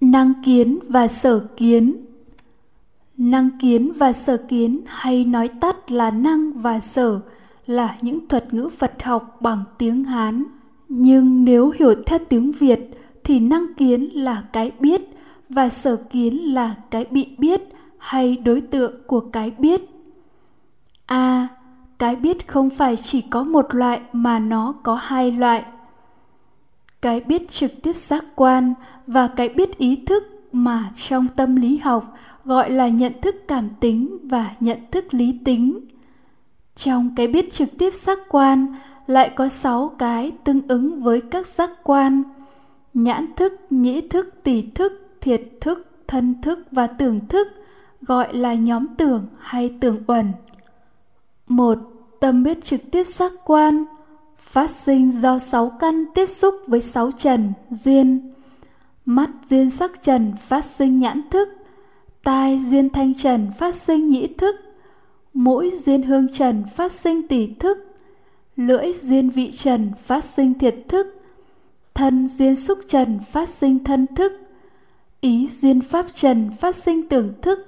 năng kiến và sở kiến. Năng kiến và sở kiến hay nói tắt là năng và sở là những thuật ngữ phật học bằng tiếng hán. Nhưng nếu hiểu theo tiếng việt thì năng kiến là cái biết và sở kiến là cái bị biết hay đối tượng của cái biết. A. À, cái biết không phải chỉ có một loại mà nó có hai loại cái biết trực tiếp giác quan và cái biết ý thức mà trong tâm lý học gọi là nhận thức cảm tính và nhận thức lý tính. Trong cái biết trực tiếp giác quan lại có sáu cái tương ứng với các giác quan nhãn thức, nhĩ thức tỷ thức, thiệt thức, thân thức và tưởng thức, gọi là nhóm tưởng hay tưởng uẩn. Một, tâm biết trực tiếp giác quan phát sinh do sáu căn tiếp xúc với sáu trần, duyên. Mắt duyên sắc trần phát sinh nhãn thức. Tai duyên thanh trần phát sinh nhĩ thức. Mũi duyên hương trần phát sinh tỷ thức. Lưỡi duyên vị trần phát sinh thiệt thức. Thân duyên xúc trần phát sinh thân thức. Ý duyên pháp trần phát sinh tưởng thức.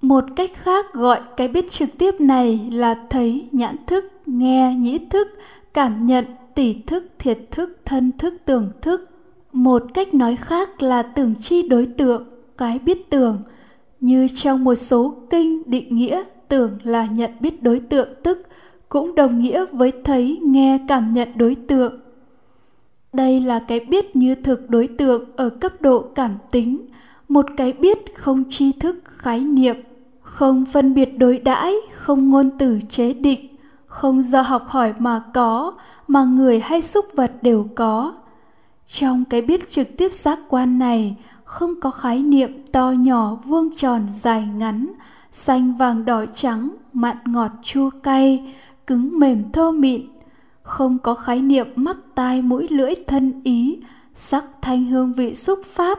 Một cách khác gọi cái biết trực tiếp này là thấy nhãn thức, nghe nhĩ thức cảm nhận tỷ thức, thiệt thức, thân thức, tưởng thức. Một cách nói khác là tưởng chi đối tượng, cái biết tưởng. Như trong một số kinh định nghĩa, tưởng là nhận biết đối tượng tức, cũng đồng nghĩa với thấy, nghe, cảm nhận đối tượng. Đây là cái biết như thực đối tượng ở cấp độ cảm tính. Một cái biết không tri thức, khái niệm, không phân biệt đối đãi, không ngôn từ chế định không do học hỏi mà có, mà người hay xúc vật đều có. Trong cái biết trực tiếp giác quan này, không có khái niệm to nhỏ vuông tròn dài ngắn, xanh vàng đỏ trắng, mặn ngọt chua cay, cứng mềm thô mịn. Không có khái niệm mắt tai mũi lưỡi thân ý, sắc thanh hương vị xúc pháp.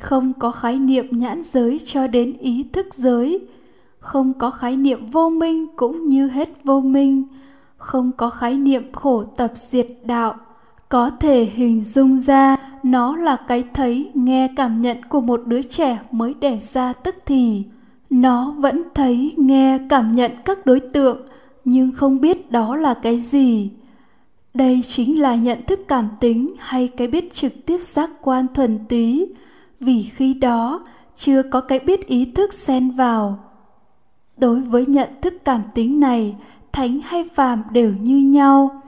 Không có khái niệm nhãn giới cho đến ý thức giới không có khái niệm vô minh cũng như hết vô minh. Không có khái niệm khổ tập diệt đạo có thể hình dung ra nó là cái thấy, nghe cảm nhận của một đứa trẻ mới đẻ ra tức thì. Nó vẫn thấy, nghe, cảm nhận các đối tượng, nhưng không biết đó là cái gì. Đây chính là nhận thức cảm tính hay cái biết trực tiếp giác quan thuần túy. Vì khi đó, chưa có cái biết ý thức xen vào đối với nhận thức cảm tính này, thánh hay phàm đều như nhau.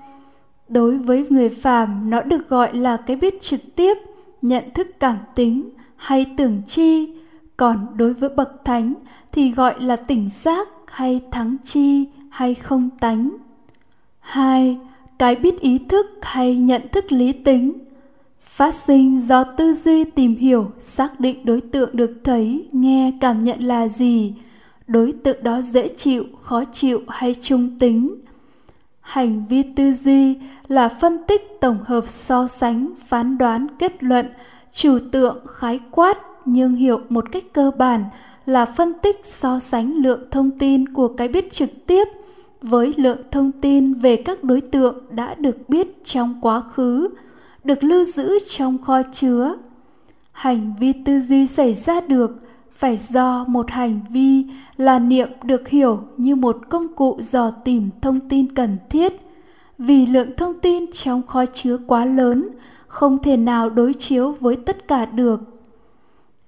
Đối với người phàm, nó được gọi là cái biết trực tiếp, nhận thức cảm tính hay tưởng chi. Còn đối với bậc thánh thì gọi là tỉnh giác hay thắng chi hay không tánh. Hai, cái biết ý thức hay nhận thức lý tính. Phát sinh do tư duy tìm hiểu, xác định đối tượng được thấy, nghe, cảm nhận là gì đối tượng đó dễ chịu, khó chịu hay trung tính. Hành vi tư duy là phân tích tổng hợp so sánh, phán đoán, kết luận, trừu tượng, khái quát, nhưng hiểu một cách cơ bản là phân tích so sánh lượng thông tin của cái biết trực tiếp với lượng thông tin về các đối tượng đã được biết trong quá khứ, được lưu giữ trong kho chứa. Hành vi tư duy xảy ra được phải do một hành vi là niệm được hiểu như một công cụ dò tìm thông tin cần thiết. Vì lượng thông tin trong kho chứa quá lớn, không thể nào đối chiếu với tất cả được.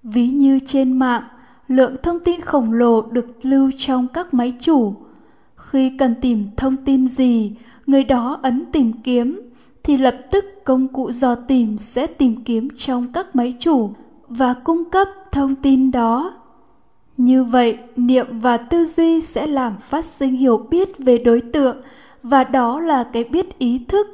Ví như trên mạng, lượng thông tin khổng lồ được lưu trong các máy chủ. Khi cần tìm thông tin gì, người đó ấn tìm kiếm, thì lập tức công cụ dò tìm sẽ tìm kiếm trong các máy chủ và cung cấp thông tin đó. Như vậy, niệm và tư duy sẽ làm phát sinh hiểu biết về đối tượng, và đó là cái biết ý thức.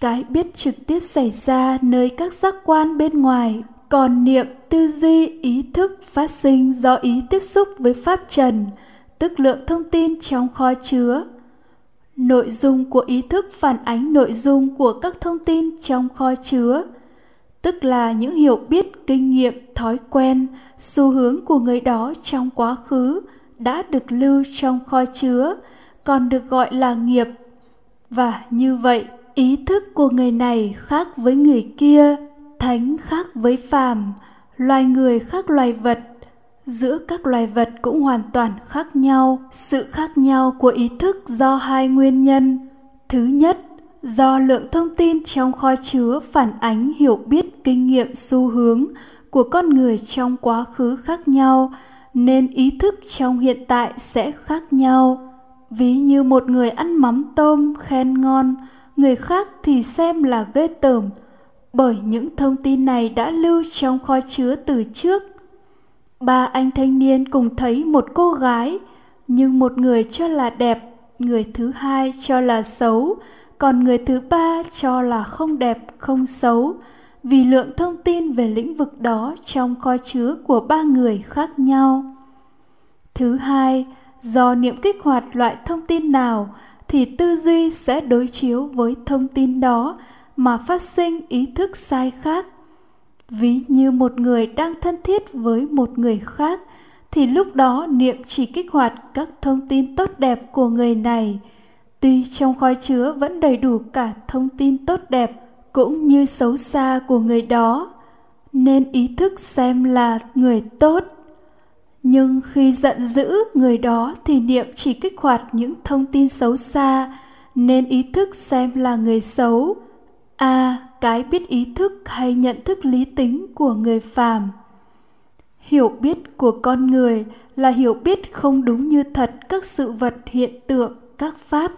Cái biết trực tiếp xảy ra nơi các giác quan bên ngoài, còn niệm, tư duy, ý thức phát sinh do ý tiếp xúc với pháp trần, tức lượng thông tin trong kho chứa. Nội dung của ý thức phản ánh nội dung của các thông tin trong kho chứa tức là những hiểu biết, kinh nghiệm, thói quen, xu hướng của người đó trong quá khứ đã được lưu trong kho chứa, còn được gọi là nghiệp. Và như vậy, ý thức của người này khác với người kia, thánh khác với phàm, loài người khác loài vật, giữa các loài vật cũng hoàn toàn khác nhau. Sự khác nhau của ý thức do hai nguyên nhân. Thứ nhất do lượng thông tin trong kho chứa phản ánh hiểu biết kinh nghiệm xu hướng của con người trong quá khứ khác nhau, nên ý thức trong hiện tại sẽ khác nhau. Ví như một người ăn mắm tôm khen ngon, người khác thì xem là ghê tởm, bởi những thông tin này đã lưu trong kho chứa từ trước. Ba anh thanh niên cùng thấy một cô gái, nhưng một người cho là đẹp, người thứ hai cho là xấu còn người thứ ba cho là không đẹp, không xấu, vì lượng thông tin về lĩnh vực đó trong kho chứa của ba người khác nhau. Thứ hai, do niệm kích hoạt loại thông tin nào thì tư duy sẽ đối chiếu với thông tin đó mà phát sinh ý thức sai khác. Ví như một người đang thân thiết với một người khác thì lúc đó niệm chỉ kích hoạt các thông tin tốt đẹp của người này tuy trong kho chứa vẫn đầy đủ cả thông tin tốt đẹp cũng như xấu xa của người đó nên ý thức xem là người tốt. Nhưng khi giận dữ người đó thì niệm chỉ kích hoạt những thông tin xấu xa nên ý thức xem là người xấu. A à, cái biết ý thức hay nhận thức lý tính của người phàm. Hiểu biết của con người là hiểu biết không đúng như thật các sự vật hiện tượng các pháp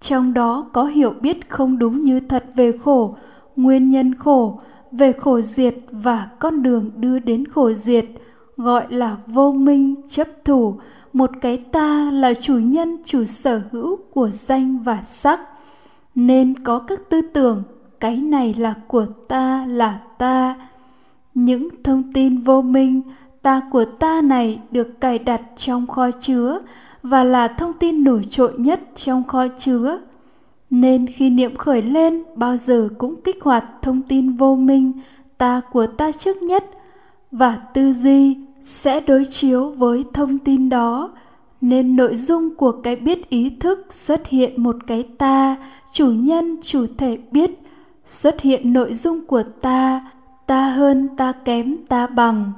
trong đó có hiểu biết không đúng như thật về khổ, nguyên nhân khổ, về khổ diệt và con đường đưa đến khổ diệt, gọi là vô minh chấp thủ, một cái ta là chủ nhân, chủ sở hữu của danh và sắc. Nên có các tư tưởng, cái này là của ta, là ta. Những thông tin vô minh, ta của ta này được cài đặt trong kho chứa và là thông tin nổi trội nhất trong kho chứa. Nên khi niệm khởi lên, bao giờ cũng kích hoạt thông tin vô minh, ta của ta trước nhất, và tư duy sẽ đối chiếu với thông tin đó. Nên nội dung của cái biết ý thức xuất hiện một cái ta, chủ nhân, chủ thể biết, xuất hiện nội dung của ta ta hơn, ta kém, ta bằng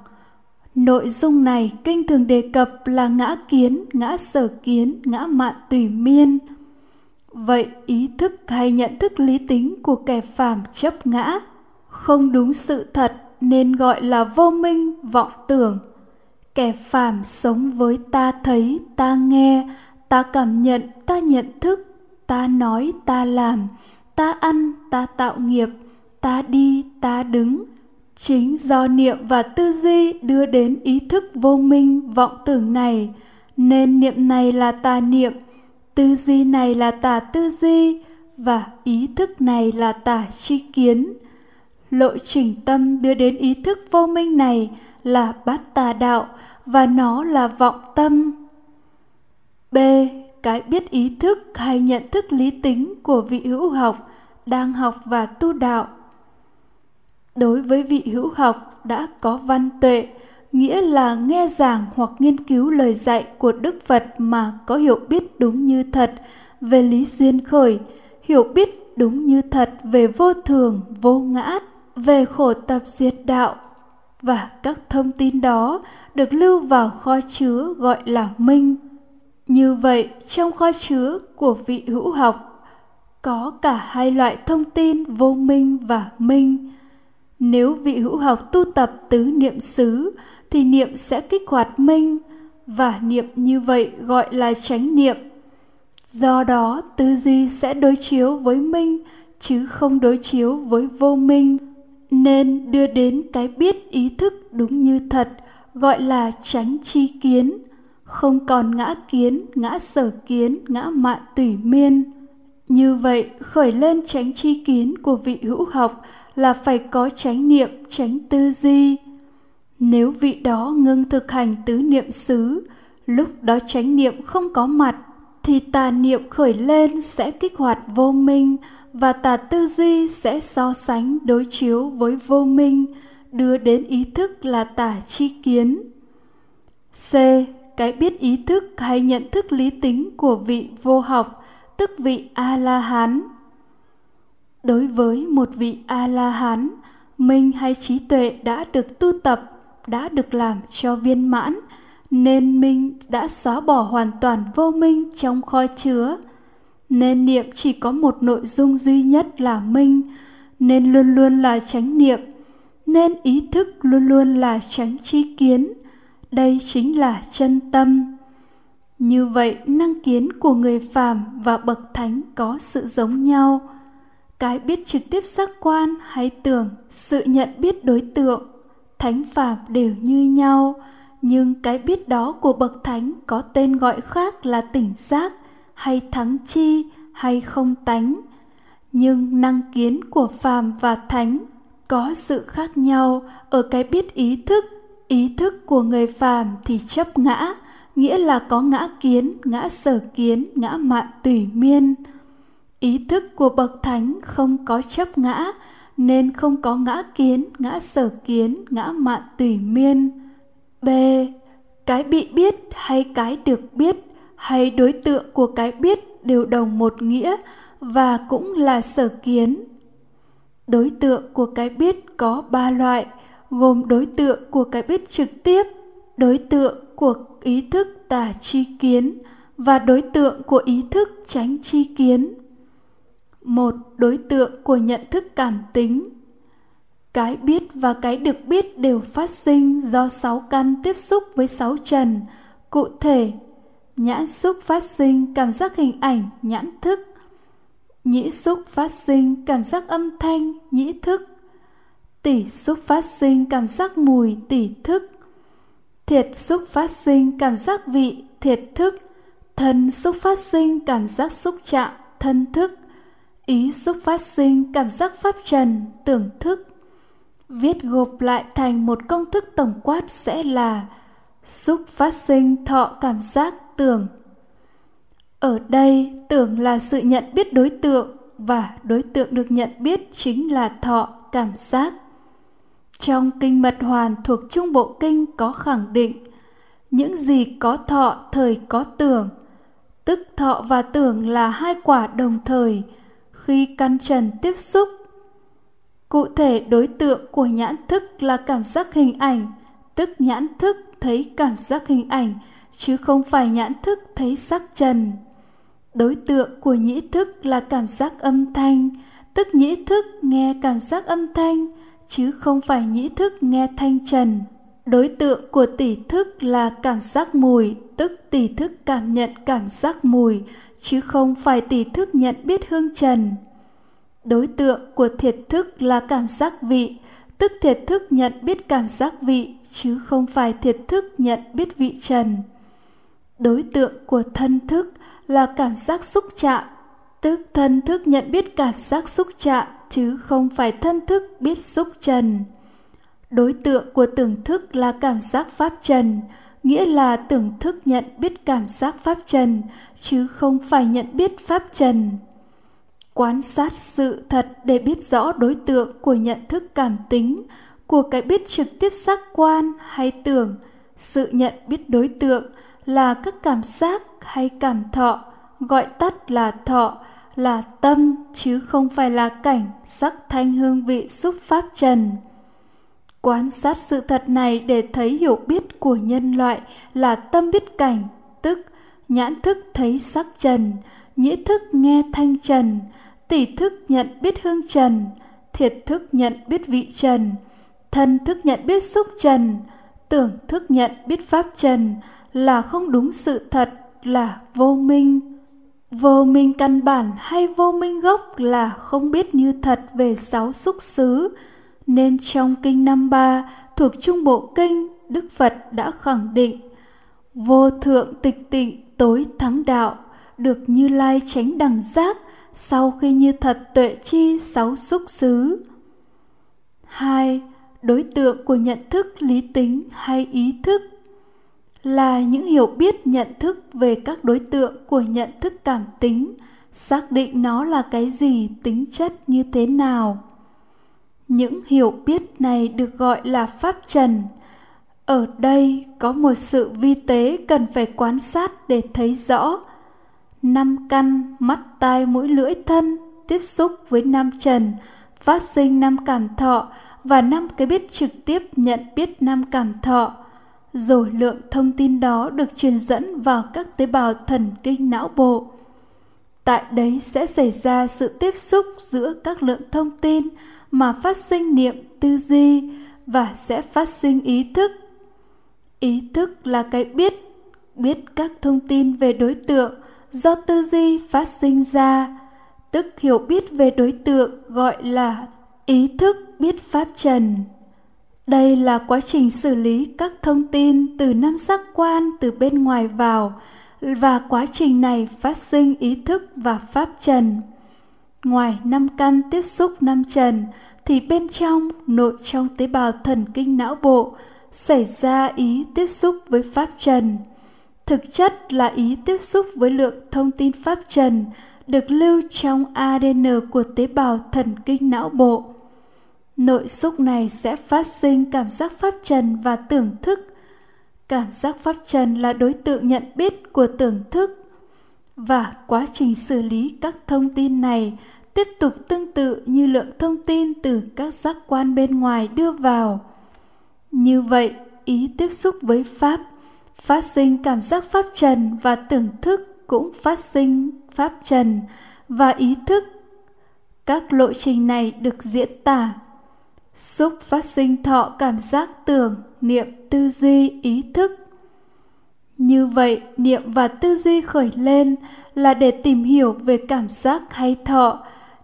nội dung này kinh thường đề cập là ngã kiến, ngã sở kiến, ngã mạn tùy miên. Vậy ý thức hay nhận thức lý tính của kẻ phàm chấp ngã không đúng sự thật nên gọi là vô minh, vọng tưởng. Kẻ phàm sống với ta thấy, ta nghe, ta cảm nhận, ta nhận thức, ta nói, ta làm, ta ăn, ta tạo nghiệp, ta đi, ta đứng chính do niệm và tư duy đưa đến ý thức vô minh, vọng tưởng này. Nên niệm này là tà niệm, tư duy này là tà tư duy, và ý thức này là tà chi kiến. Lộ trình tâm đưa đến ý thức vô minh này là bát tà đạo, và nó là vọng tâm. B. Cái biết ý thức hay nhận thức lý tính của vị hữu học, đang học và tu đạo đối với vị hữu học đã có văn tuệ, nghĩa là nghe giảng hoặc nghiên cứu lời dạy của đức phật mà có hiểu biết đúng như thật, về lý duyên khởi, hiểu biết đúng như thật về vô thường, vô ngã, về khổ tập diệt đạo. Và các thông tin đó được lưu vào kho chứa gọi là minh. Như vậy, trong kho chứa của vị hữu học có cả hai loại thông tin vô minh và minh nếu vị hữu học tu tập tứ niệm xứ, thì niệm sẽ kích hoạt minh. Và niệm như vậy gọi là chánh niệm. Do đó tư duy sẽ đối chiếu với minh, chứ không đối chiếu với vô minh. Nên đưa đến cái biết ý thức đúng như thật, gọi là tránh chi kiến. Không còn ngã kiến, ngã sở kiến, ngã mạn tùy miên. Như vậy, khởi lên tránh chi kiến của vị hữu học là phải có chánh niệm tránh tư duy. Nếu vị đó ngưng thực hành tứ niệm xứ, lúc đó chánh niệm không có mặt, thì tà niệm khởi lên sẽ kích hoạt vô minh và tà tư duy sẽ so sánh đối chiếu với vô minh, đưa đến ý thức là tà chi kiến. C. Cái biết ý thức hay nhận thức lý tính của vị vô học, tức vị a la hán đối với một vị a la hán minh hay trí tuệ đã được tu tập, đã được làm cho viên mãn, nên minh đã xóa bỏ hoàn toàn vô minh trong kho chứa. Nên niệm chỉ có một nội dung duy nhất là minh nên luôn luôn là chánh niệm, nên ý thức luôn luôn là tránh tri kiến. Đây chính là chân tâm. Như vậy, năng kiến của người phàm và bậc thánh có sự giống nhau cái biết trực tiếp giác quan hay tưởng, sự nhận biết đối tượng. Thánh phàm đều như nhau, nhưng cái biết đó của bậc thánh có tên gọi khác là tỉnh giác, hay thắng chi, hay không tánh. Nhưng năng kiến của phàm và thánh có sự khác nhau ở cái biết ý thức. Ý thức của người phàm thì chấp ngã, nghĩa là có ngã kiến, ngã sở kiến, ngã mạn tùy miên ý thức của bậc thánh không có chấp ngã, nên không có ngã kiến, ngã sở kiến, ngã mạn tùy miên. B. Cái bị biết hay cái được biết, hay đối tượng của cái biết đều đồng một nghĩa và cũng là sở kiến. Đối tượng của cái biết có ba loại, gồm đối tượng của cái biết trực tiếp, đối tượng của ý thức tả chi kiến và đối tượng của ý thức tránh chi kiến một đối tượng của nhận thức cảm tính. Cái biết và cái được biết đều phát sinh do sáu căn tiếp xúc với sáu trần. Cụ thể, nhãn xúc phát sinh cảm giác hình ảnh, nhãn thức. Nhĩ xúc phát sinh cảm giác âm thanh, nhĩ thức. Tỷ xúc phát sinh cảm giác mùi, tỷ thức. Thiệt xúc phát sinh cảm giác vị, thiệt thức. Thân xúc phát sinh cảm giác xúc chạm, thân thức ý xúc phát sinh cảm giác pháp trần, tưởng thức. Viết gộp lại thành một công thức tổng quát sẽ là xúc phát sinh thọ cảm giác tưởng. Ở đây, tưởng là sự nhận biết đối tượng và đối tượng được nhận biết chính là thọ cảm giác. Trong kinh mật hoàn thuộc trung bộ kinh có khẳng định, những gì có thọ, thời có tưởng. Tức thọ và tưởng là hai quả đồng thời khi căn trần tiếp xúc. Cụ thể đối tượng của nhãn thức là cảm giác hình ảnh, tức nhãn thức thấy cảm giác hình ảnh, chứ không phải nhãn thức thấy sắc trần. Đối tượng của nhĩ thức là cảm giác âm thanh, tức nhĩ thức nghe cảm giác âm thanh, chứ không phải nhĩ thức nghe thanh trần. Đối tượng của tỷ thức là cảm giác mùi tức tỷ thức cảm nhận cảm giác mùi, chứ không phải tỷ thức nhận biết hương trần. Đối tượng của thiệt thức là cảm giác vị, tức thiệt thức nhận biết cảm giác vị, chứ không phải thiệt thức nhận biết vị trần. Đối tượng của thân thức là cảm giác xúc chạm tức thân thức nhận biết cảm giác xúc chạm chứ không phải thân thức biết xúc trần. Đối tượng của tưởng thức là cảm giác pháp trần nghĩa là tưởng thức nhận biết cảm giác pháp trần, chứ không phải nhận biết pháp trần. Quan sát sự thật để biết rõ đối tượng của nhận thức cảm tính, của cái biết trực tiếp giác quan hay tưởng, sự nhận biết đối tượng là các cảm giác hay cảm thọ, gọi tắt là thọ, là tâm, chứ không phải là cảnh, sắc, thanh, hương, vị, xúc, pháp, trần quan sát sự thật này để thấy hiểu biết của nhân loại là tâm biết cảnh, tức, nhãn thức thấy sắc trần, nhĩ thức nghe thanh trần, tỷ thức nhận biết hương trần, thiệt thức nhận biết vị trần, thân thức nhận biết xúc trần, tưởng thức nhận biết pháp trần là không đúng sự thật, là vô minh. Vô minh căn bản hay vô minh gốc là không biết như thật về sáu xúc xứ nên trong kinh năm ba, thuộc trung bộ kinh, đức phật đã khẳng định, vô thượng tịch tịnh tối thắng đạo, được như lai tránh đằng giác, sau khi như thật tuệ chi sáu xúc xứ. Hai, đối tượng của nhận thức lý tính hay ý thức là những hiểu biết nhận thức về các đối tượng của nhận thức cảm tính, xác định nó là cái gì, tính chất như thế nào những hiểu biết này được gọi là pháp trần. Ở đây có một sự vi tế cần phải quan sát để thấy rõ. Năm căn mắt tai mũi lưỡi thân tiếp xúc với năm trần, phát sinh năm cảm thọ và năm cái biết trực tiếp nhận biết năm cảm thọ. Rồi lượng thông tin đó được truyền dẫn vào các tế bào thần kinh não bộ. Tại đấy sẽ xảy ra sự tiếp xúc giữa các lượng thông tin mà phát sinh niệm tư duy và sẽ phát sinh ý thức. Ý thức là cái biết biết các thông tin về đối tượng do tư duy phát sinh ra, tức hiểu biết về đối tượng gọi là ý thức biết pháp trần. Đây là quá trình xử lý các thông tin từ năm giác quan từ bên ngoài vào và quá trình này phát sinh ý thức và pháp trần ngoài năm căn tiếp xúc năm trần, thì bên trong, nội trong tế bào thần kinh não bộ xảy ra ý tiếp xúc với pháp trần. Thực chất là ý tiếp xúc với lượng thông tin pháp trần được lưu trong adn của tế bào thần kinh não bộ. Nội xúc này sẽ phát sinh cảm giác pháp trần và tưởng thức. Cảm giác pháp trần là đối tượng nhận biết của tưởng thức và quá trình xử lý các thông tin này tiếp tục tương tự như lượng thông tin từ các giác quan bên ngoài đưa vào. Như vậy, ý tiếp xúc với pháp, phát sinh cảm giác pháp trần và tưởng thức cũng phát sinh pháp trần và ý thức. Các lộ trình này được diễn tả. Xúc phát sinh thọ cảm giác tưởng, niệm, tư duy, ý thức như vậy niệm và tư duy khởi lên là để tìm hiểu về cảm giác hay thọ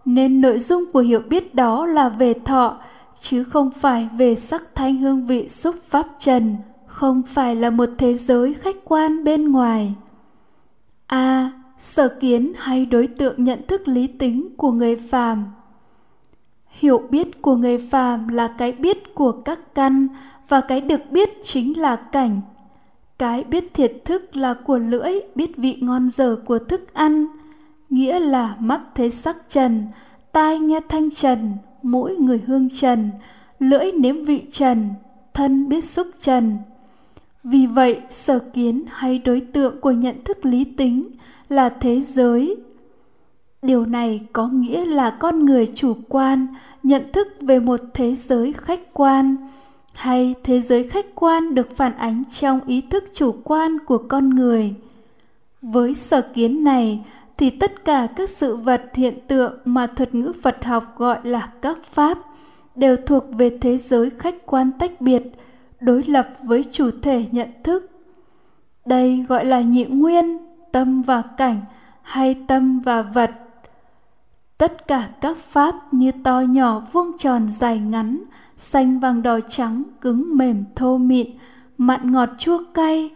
nên nội dung của hiểu biết đó là về thọ chứ không phải về sắc thanh hương vị xúc pháp trần không phải là một thế giới khách quan bên ngoài. A. À, sở kiến hay đối tượng nhận thức lý tính của người phàm. Hiểu biết của người phàm là cái biết của các căn và cái được biết chính là cảnh cái biết thiệt thức là của lưỡi, biết vị ngon dở của thức ăn. Nghĩa là mắt thấy sắc trần, tai nghe thanh trần, mũi người hương trần, lưỡi nếm vị trần, thân biết xúc trần. Vì vậy, sở kiến hay đối tượng của nhận thức lý tính là thế giới. Điều này có nghĩa là con người chủ quan, nhận thức về một thế giới khách quan hay thế giới khách quan được phản ánh trong ý thức chủ quan của con người. Với sở kiến này, thì tất cả các sự vật hiện tượng mà thuật ngữ phật học gọi là các pháp đều thuộc về thế giới khách quan tách biệt, đối lập với chủ thể nhận thức. Đây gọi là nhị nguyên, tâm và cảnh hay tâm và vật tất cả các pháp như to nhỏ vuông tròn dài ngắn, xanh vàng đỏ trắng, cứng mềm, thô mịn, mặn ngọt chua cay,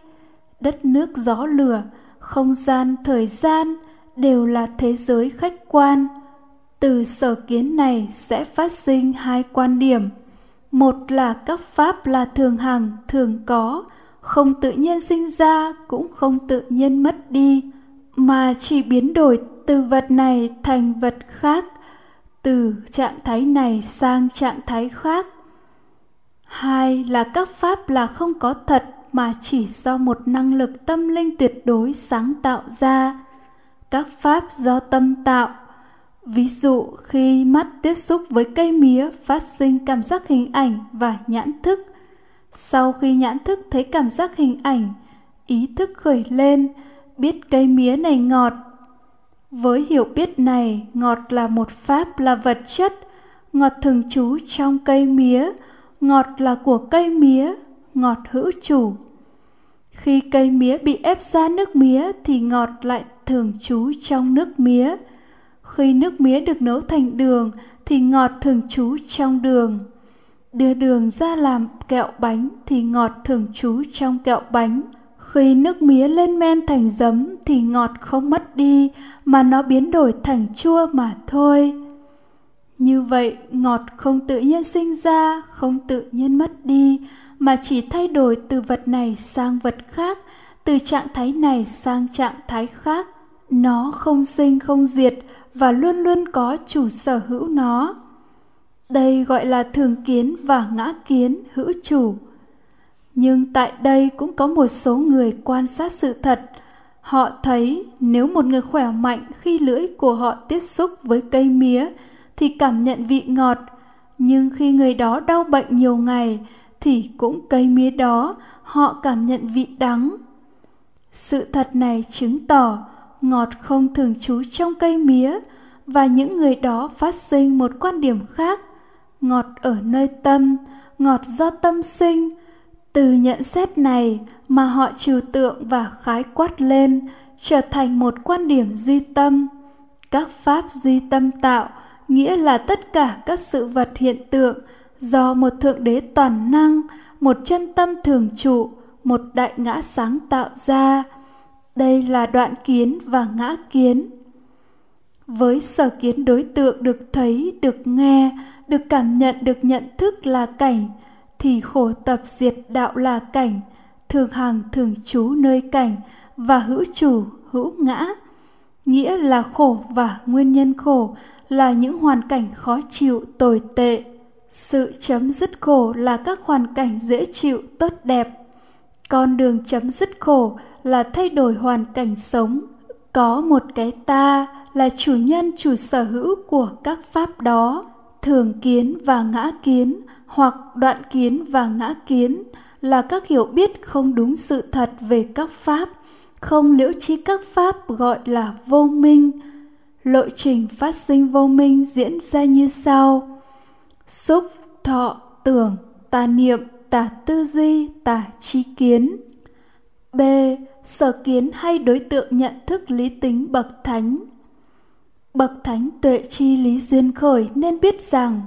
đất nước gió lửa, không gian thời gian đều là thế giới khách quan. Từ sở kiến này sẽ phát sinh hai quan điểm. Một là các pháp là thường hằng, thường có, không tự nhiên sinh ra, cũng không tự nhiên mất đi mà chỉ biến đổi từ vật này thành vật khác, từ trạng thái này sang trạng thái khác. Hai là các pháp là không có thật mà chỉ do một năng lực tâm linh tuyệt đối sáng tạo ra. Các pháp do tâm tạo. Ví dụ, khi mắt tiếp xúc với cây mía phát sinh cảm giác hình ảnh và nhãn thức. Sau khi nhãn thức thấy cảm giác hình ảnh, ý thức khởi lên biết cây mía này ngọt. Với hiểu biết này, ngọt là một pháp là vật chất, ngọt thường trú trong cây mía, ngọt là của cây mía, ngọt hữu chủ. Khi cây mía bị ép ra nước mía thì ngọt lại thường trú trong nước mía. Khi nước mía được nấu thành đường thì ngọt thường trú trong đường. Đưa đường ra làm kẹo bánh thì ngọt thường trú trong kẹo bánh khi nước mía lên men thành giấm thì ngọt không mất đi, mà nó biến đổi thành chua mà thôi. Như vậy, ngọt không tự nhiên sinh ra, không tự nhiên mất đi, mà chỉ thay đổi từ vật này sang vật khác, từ trạng thái này sang trạng thái khác. Nó không sinh, không diệt và luôn luôn có chủ sở hữu nó. Đây gọi là thường kiến và ngã kiến, hữu chủ nhưng tại đây cũng có một số người quan sát sự thật. Họ thấy nếu một người khỏe mạnh khi lưỡi của họ tiếp xúc với cây mía thì cảm nhận vị ngọt. Nhưng khi người đó đau bệnh nhiều ngày thì cũng cây mía đó họ cảm nhận vị đắng. Sự thật này chứng tỏ ngọt không thường trú trong cây mía và những người đó phát sinh một quan điểm khác. Ngọt ở nơi tâm, ngọt do tâm sinh từ nhận xét này mà họ trừu tượng và khái quát lên, trở thành một quan điểm duy tâm. Các pháp duy tâm tạo, nghĩa là tất cả các sự vật hiện tượng, do một thượng đế toàn năng, một chân tâm thường trụ, một đại ngã sáng tạo ra. Đây là đoạn kiến và ngã kiến. Với sở kiến đối tượng được thấy, được nghe, được cảm nhận, được nhận thức là cảnh thì khổ tập diệt đạo là cảnh, thường hàng thường trú nơi cảnh và hữu chủ, hữu ngã. Nghĩa là khổ và nguyên nhân khổ là những hoàn cảnh khó chịu, tồi tệ. Sự chấm dứt khổ là các hoàn cảnh dễ chịu, tốt đẹp. Con đường chấm dứt khổ là thay đổi hoàn cảnh sống. Có một cái ta là chủ nhân, chủ sở hữu của các pháp đó, thường kiến và ngã kiến hoặc đoạn kiến và ngã kiến là các hiểu biết không đúng sự thật về các pháp, không liễu trí các pháp gọi là vô minh. Lộ trình phát sinh vô minh diễn ra như sau. Xúc, thọ, tưởng, tà niệm, tà tư duy, tà trí kiến. B. Sở kiến hay đối tượng nhận thức lý tính bậc thánh. Bậc thánh tuệ chi lý duyên khởi nên biết rằng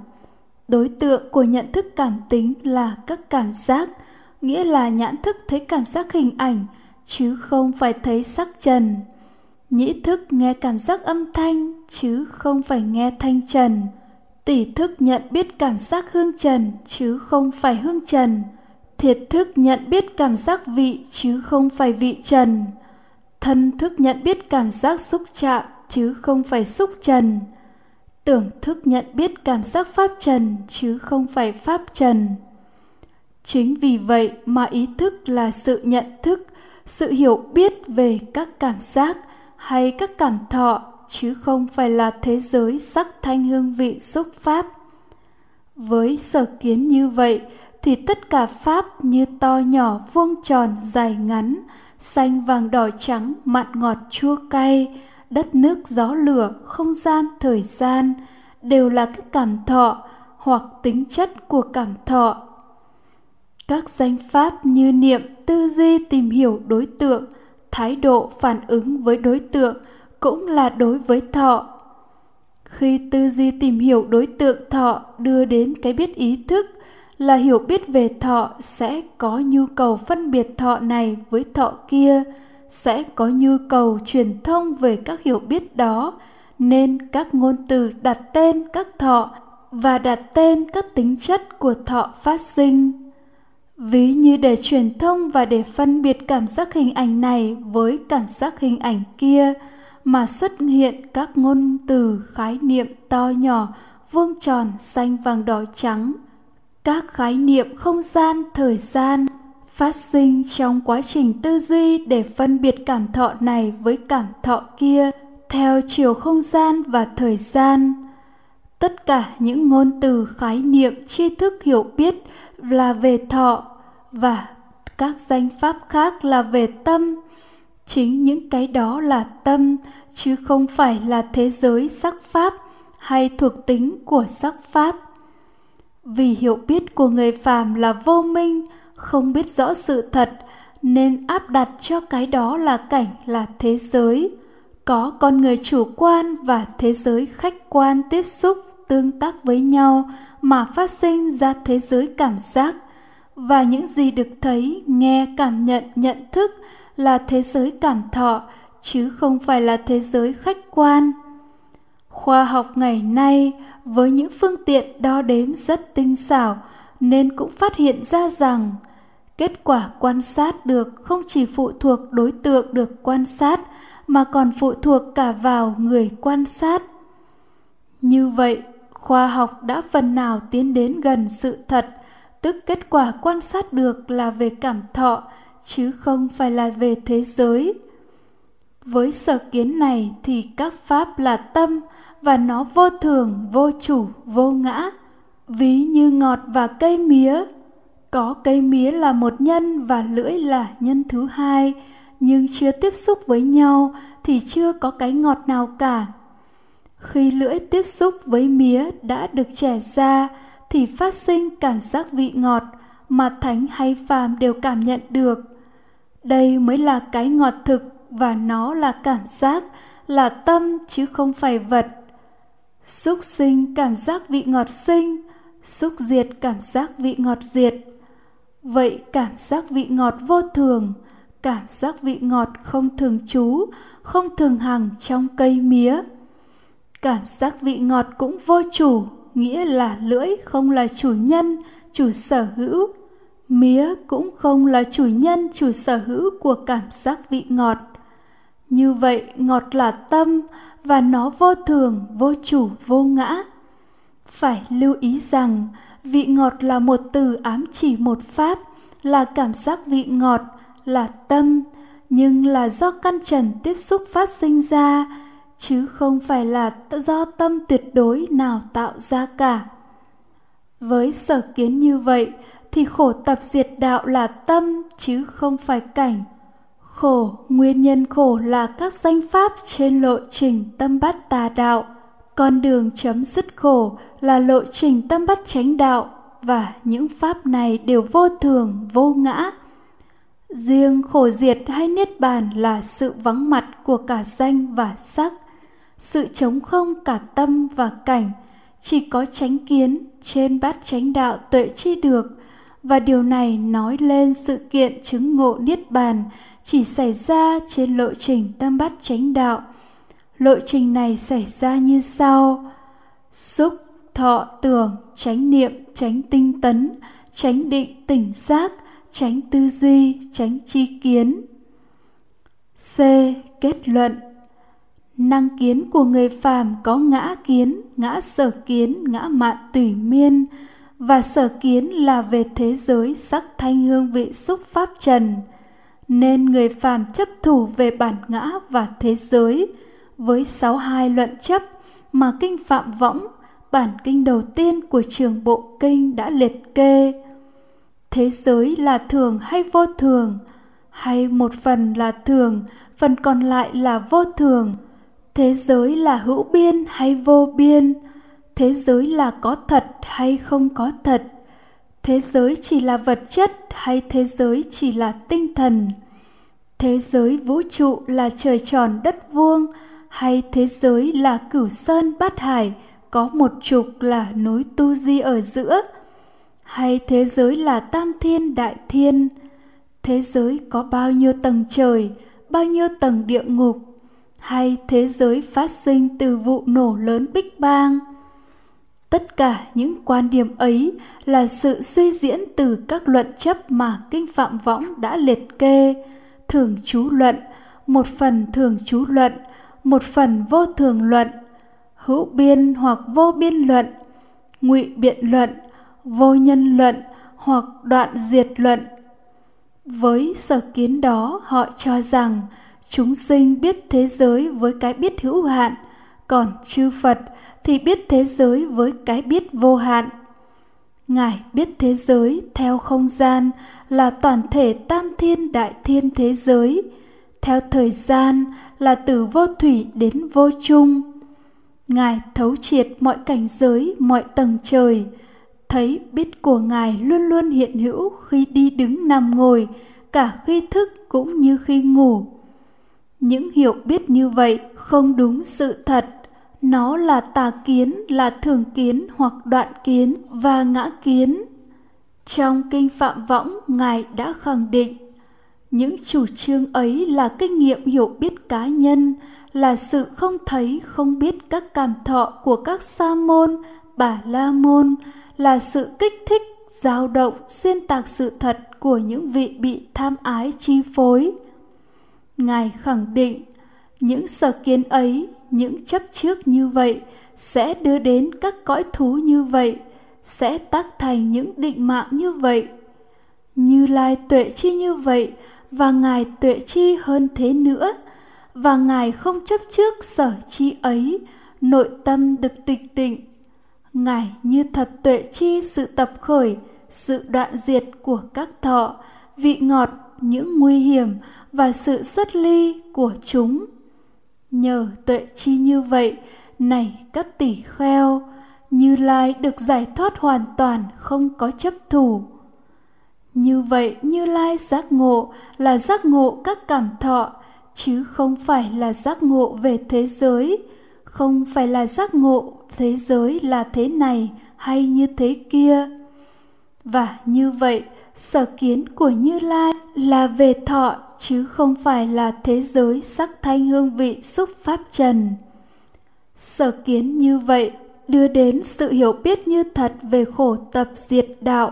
đối tượng của nhận thức cảm tính là các cảm giác, nghĩa là nhãn thức thấy cảm giác hình ảnh, chứ không phải thấy sắc trần. Nhĩ thức nghe cảm giác âm thanh, chứ không phải nghe thanh trần. Tỷ thức nhận biết cảm giác hương trần, chứ không phải hương trần. Thiệt thức nhận biết cảm giác vị, chứ không phải vị trần. Thân thức nhận biết cảm giác xúc chạm, chứ không phải xúc trần tưởng thức nhận biết cảm giác pháp trần, chứ không phải pháp trần. Chính vì vậy mà ý thức là sự nhận thức, sự hiểu biết về các cảm giác hay các cảm thọ, chứ không phải là thế giới sắc thanh hương vị xúc pháp. Với sở kiến như vậy, thì tất cả pháp như to nhỏ vuông tròn dài ngắn, xanh vàng đỏ trắng mặn ngọt chua cay đất nước gió lửa, không gian, thời gian, đều là các cảm thọ hoặc tính chất của cảm thọ. Các danh pháp như niệm, tư duy, tìm hiểu đối tượng, thái độ, phản ứng với đối tượng cũng là đối với thọ. Khi tư duy tìm hiểu đối tượng thọ đưa đến cái biết ý thức là hiểu biết về thọ sẽ có nhu cầu phân biệt thọ này với thọ kia sẽ có nhu cầu truyền thông về các hiểu biết đó, nên các ngôn từ đặt tên các thọ và đặt tên các tính chất của thọ phát sinh. Ví như để truyền thông và để phân biệt cảm giác hình ảnh này với cảm giác hình ảnh kia mà xuất hiện các ngôn từ khái niệm to nhỏ, vuông tròn, xanh vàng đỏ trắng. Các khái niệm không gian, thời gian phát sinh trong quá trình tư duy để phân biệt cảm thọ này với cảm thọ kia theo chiều không gian và thời gian. Tất cả những ngôn từ, khái niệm, tri thức hiểu biết là về thọ và các danh pháp khác là về tâm. Chính những cái đó là tâm, chứ không phải là thế giới sắc pháp hay thuộc tính của sắc pháp. Vì hiểu biết của người phàm là vô minh không biết rõ sự thật, nên áp đặt cho cái đó là cảnh là thế giới. Có con người chủ quan và thế giới khách quan tiếp xúc, tương tác với nhau mà phát sinh ra thế giới cảm giác. Và những gì được thấy, nghe, cảm nhận nhận thức là thế giới cảm thọ, chứ không phải là thế giới khách quan. Khoa học ngày nay với những phương tiện đo đếm rất tinh xảo nên cũng phát hiện ra rằng kết quả quan sát được không chỉ phụ thuộc đối tượng được quan sát, mà còn phụ thuộc cả vào người quan sát. Như vậy, khoa học đã phần nào tiến đến gần sự thật, tức kết quả quan sát được là về cảm thọ, chứ không phải là về thế giới. Với sở kiến này thì các pháp là tâm và nó vô thường, vô chủ, vô ngã ví như ngọt và cây mía. Có cây mía là một nhân và lưỡi là nhân thứ hai. Nhưng chưa tiếp xúc với nhau thì chưa có cái ngọt nào cả. Khi lưỡi tiếp xúc với mía đã được trẻ ra thì phát sinh cảm giác vị ngọt mà thánh hay phàm đều cảm nhận được. Đây mới là cái ngọt thực và nó là cảm giác, là tâm chứ không phải vật. Xúc sinh cảm giác vị ngọt sinh xúc diệt cảm giác vị ngọt diệt. Vậy cảm giác vị ngọt vô thường, cảm giác vị ngọt không thường trú, không thường hằng trong cây mía. Cảm giác vị ngọt cũng vô chủ, nghĩa là lưỡi không là chủ nhân, chủ sở hữu. Mía cũng không là chủ nhân, chủ sở hữu của cảm giác vị ngọt. Như vậy ngọt là tâm và nó vô thường, vô chủ, vô ngã phải lưu ý rằng, vị ngọt là một từ ám chỉ một pháp, là cảm giác vị ngọt, là tâm, nhưng là do căn trần tiếp xúc phát sinh ra, chứ không phải là do tâm tuyệt đối nào tạo ra cả. Với sở kiến như vậy, thì khổ tập diệt đạo là tâm, chứ không phải cảnh. Khổ, nguyên nhân khổ là các danh pháp trên lộ trình tâm bát tà đạo con đường chấm dứt khổ là lộ trình tâm bắt chánh đạo và những pháp này đều vô thường, vô ngã. Riêng khổ diệt hay niết bàn là sự vắng mặt của cả danh và sắc. Sự trống không cả tâm và cảnh chỉ có chánh kiến trên bát chánh đạo tuệ chi được. Và điều này nói lên sự kiện chứng ngộ niết bàn chỉ xảy ra trên lộ trình tâm bát chánh đạo lộ trình này xảy ra như sau. Xúc, thọ, tưởng, chánh niệm, chánh tinh tấn, chánh định, tỉnh giác tránh tư duy tránh chi kiến. C. Kết luận. Năng kiến của người phàm có ngã kiến, ngã sở kiến, ngã mạn tùy miên, và sở kiến là về thế giới sắc thanh hương vị xúc pháp trần. Nên người phàm chấp thủ về bản ngã và thế giới với sáu hai luận chấp mà kinh phạm võng, bản kinh đầu tiên của trường bộ kinh đã liệt kê. Thế giới là thường hay vô thường? Hay một phần là thường, phần còn lại là vô thường? Thế giới là hữu biên hay vô biên? Thế giới là có thật hay không có thật? Thế giới chỉ là vật chất hay thế giới chỉ là tinh thần? Thế giới vũ trụ là trời tròn đất vuông hay thế giới là cửu sơn bát hải, có một trục là núi tu di ở giữa. Hay thế giới là tam thiên, đại thiên. Thế giới có bao nhiêu tầng trời, bao nhiêu tầng địa ngục. Hay thế giới phát sinh từ vụ nổ lớn bích bang. Tất cả những quan điểm ấy là sự suy diễn từ các luận chấp mà kinh phạm võng đã liệt kê. Thường chú luận, một phần thường chú luận một phần vô thường luận, hữu biên hoặc vô biên luận, ngụy biện luận, vô nhân luận hoặc đoạn diệt luận. Với sở kiến đó, họ cho rằng chúng sinh biết thế giới với cái biết hữu hạn, còn chư phật thì biết thế giới với cái biết vô hạn. Ngài biết thế giới theo không gian là toàn thể tam thiên đại thiên thế giới theo thời gian là từ vô thủy đến vô chung. Ngài thấu triệt mọi cảnh giới, mọi tầng trời, thấy biết của ngài luôn luôn hiện hữu khi đi đứng nằm ngồi, cả khi thức cũng như khi ngủ. Những hiểu biết như vậy không đúng sự thật. Nó là tà kiến, là thường kiến hoặc đoạn kiến và ngã kiến. Trong kinh phạm võng, ngài đã khẳng định những chủ trương ấy là kinh nghiệm hiểu biết cá nhân, là sự không thấy, không biết các cảm thọ của các sa môn, bà la môn, là sự kích thích, dao động, xuyên tạc sự thật của những vị bị tham ái chi phối. Ngài khẳng định, những sở kiến ấy, những chấp trước như vậy sẽ đưa đến các cõi thú như vậy, sẽ tác thành những định mạng như vậy. Như lai tuệ chi như vậy và ngài tuệ chi hơn thế nữa, và ngài không chấp trước sở chi ấy, nội tâm được tịch tịnh. Ngài như thật tuệ chi sự tập khởi, sự đoạn diệt của các thọ, vị ngọt, những nguy hiểm và sự xuất ly của chúng. Nhờ tuệ chi như vậy, này các tỷ kheo, như lai được giải thoát hoàn toàn không có chấp thủ như vậy như lai giác ngộ là giác ngộ các cảm thọ, chứ không phải là giác ngộ về thế giới. Không phải là giác ngộ thế giới là thế này hay như thế kia. Và như vậy, sở kiến của như lai là về thọ, chứ không phải là thế giới sắc thanh hương vị xúc pháp trần. Sở kiến như vậy đưa đến sự hiểu biết như thật về khổ tập diệt đạo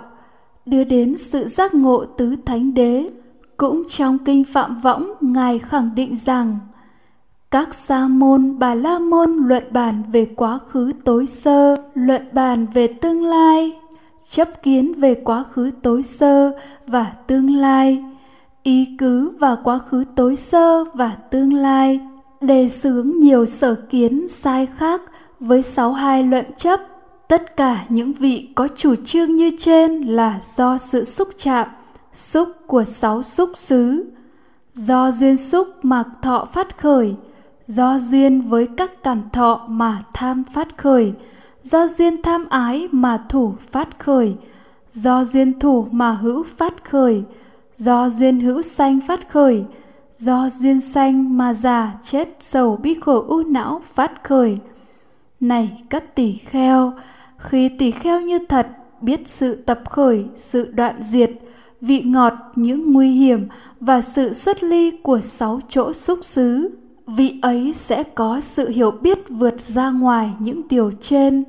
đưa đến sự giác ngộ tứ thánh đế, cũng trong kinh phạm võng, ngài khẳng định rằng, các sa môn, bà la môn luận bàn về quá khứ tối sơ, luận bàn về tương lai, chấp kiến về quá khứ tối sơ và tương lai, ý cứ và quá khứ tối sơ và tương lai, đề xướng nhiều sở kiến sai khác với sáu hai luận chấp tất cả những vị có chủ trương như trên là do sự xúc chạm, xúc của sáu xúc xứ. Do duyên xúc mà thọ phát khởi, do duyên với các cản thọ mà tham phát khởi, do duyên tham ái mà thủ phát khởi, do duyên thủ mà hữu phát khởi, do duyên hữu sanh phát khởi, do duyên sanh mà già chết sầu bi khổ u não phát khởi. Này các tỷ kheo khi tỷ kheo như thật, biết sự tập khởi, sự đoạn diệt, vị ngọt những nguy hiểm và sự xuất ly của sáu chỗ xúc xứ, vị ấy sẽ có sự hiểu biết vượt ra ngoài những điều trên.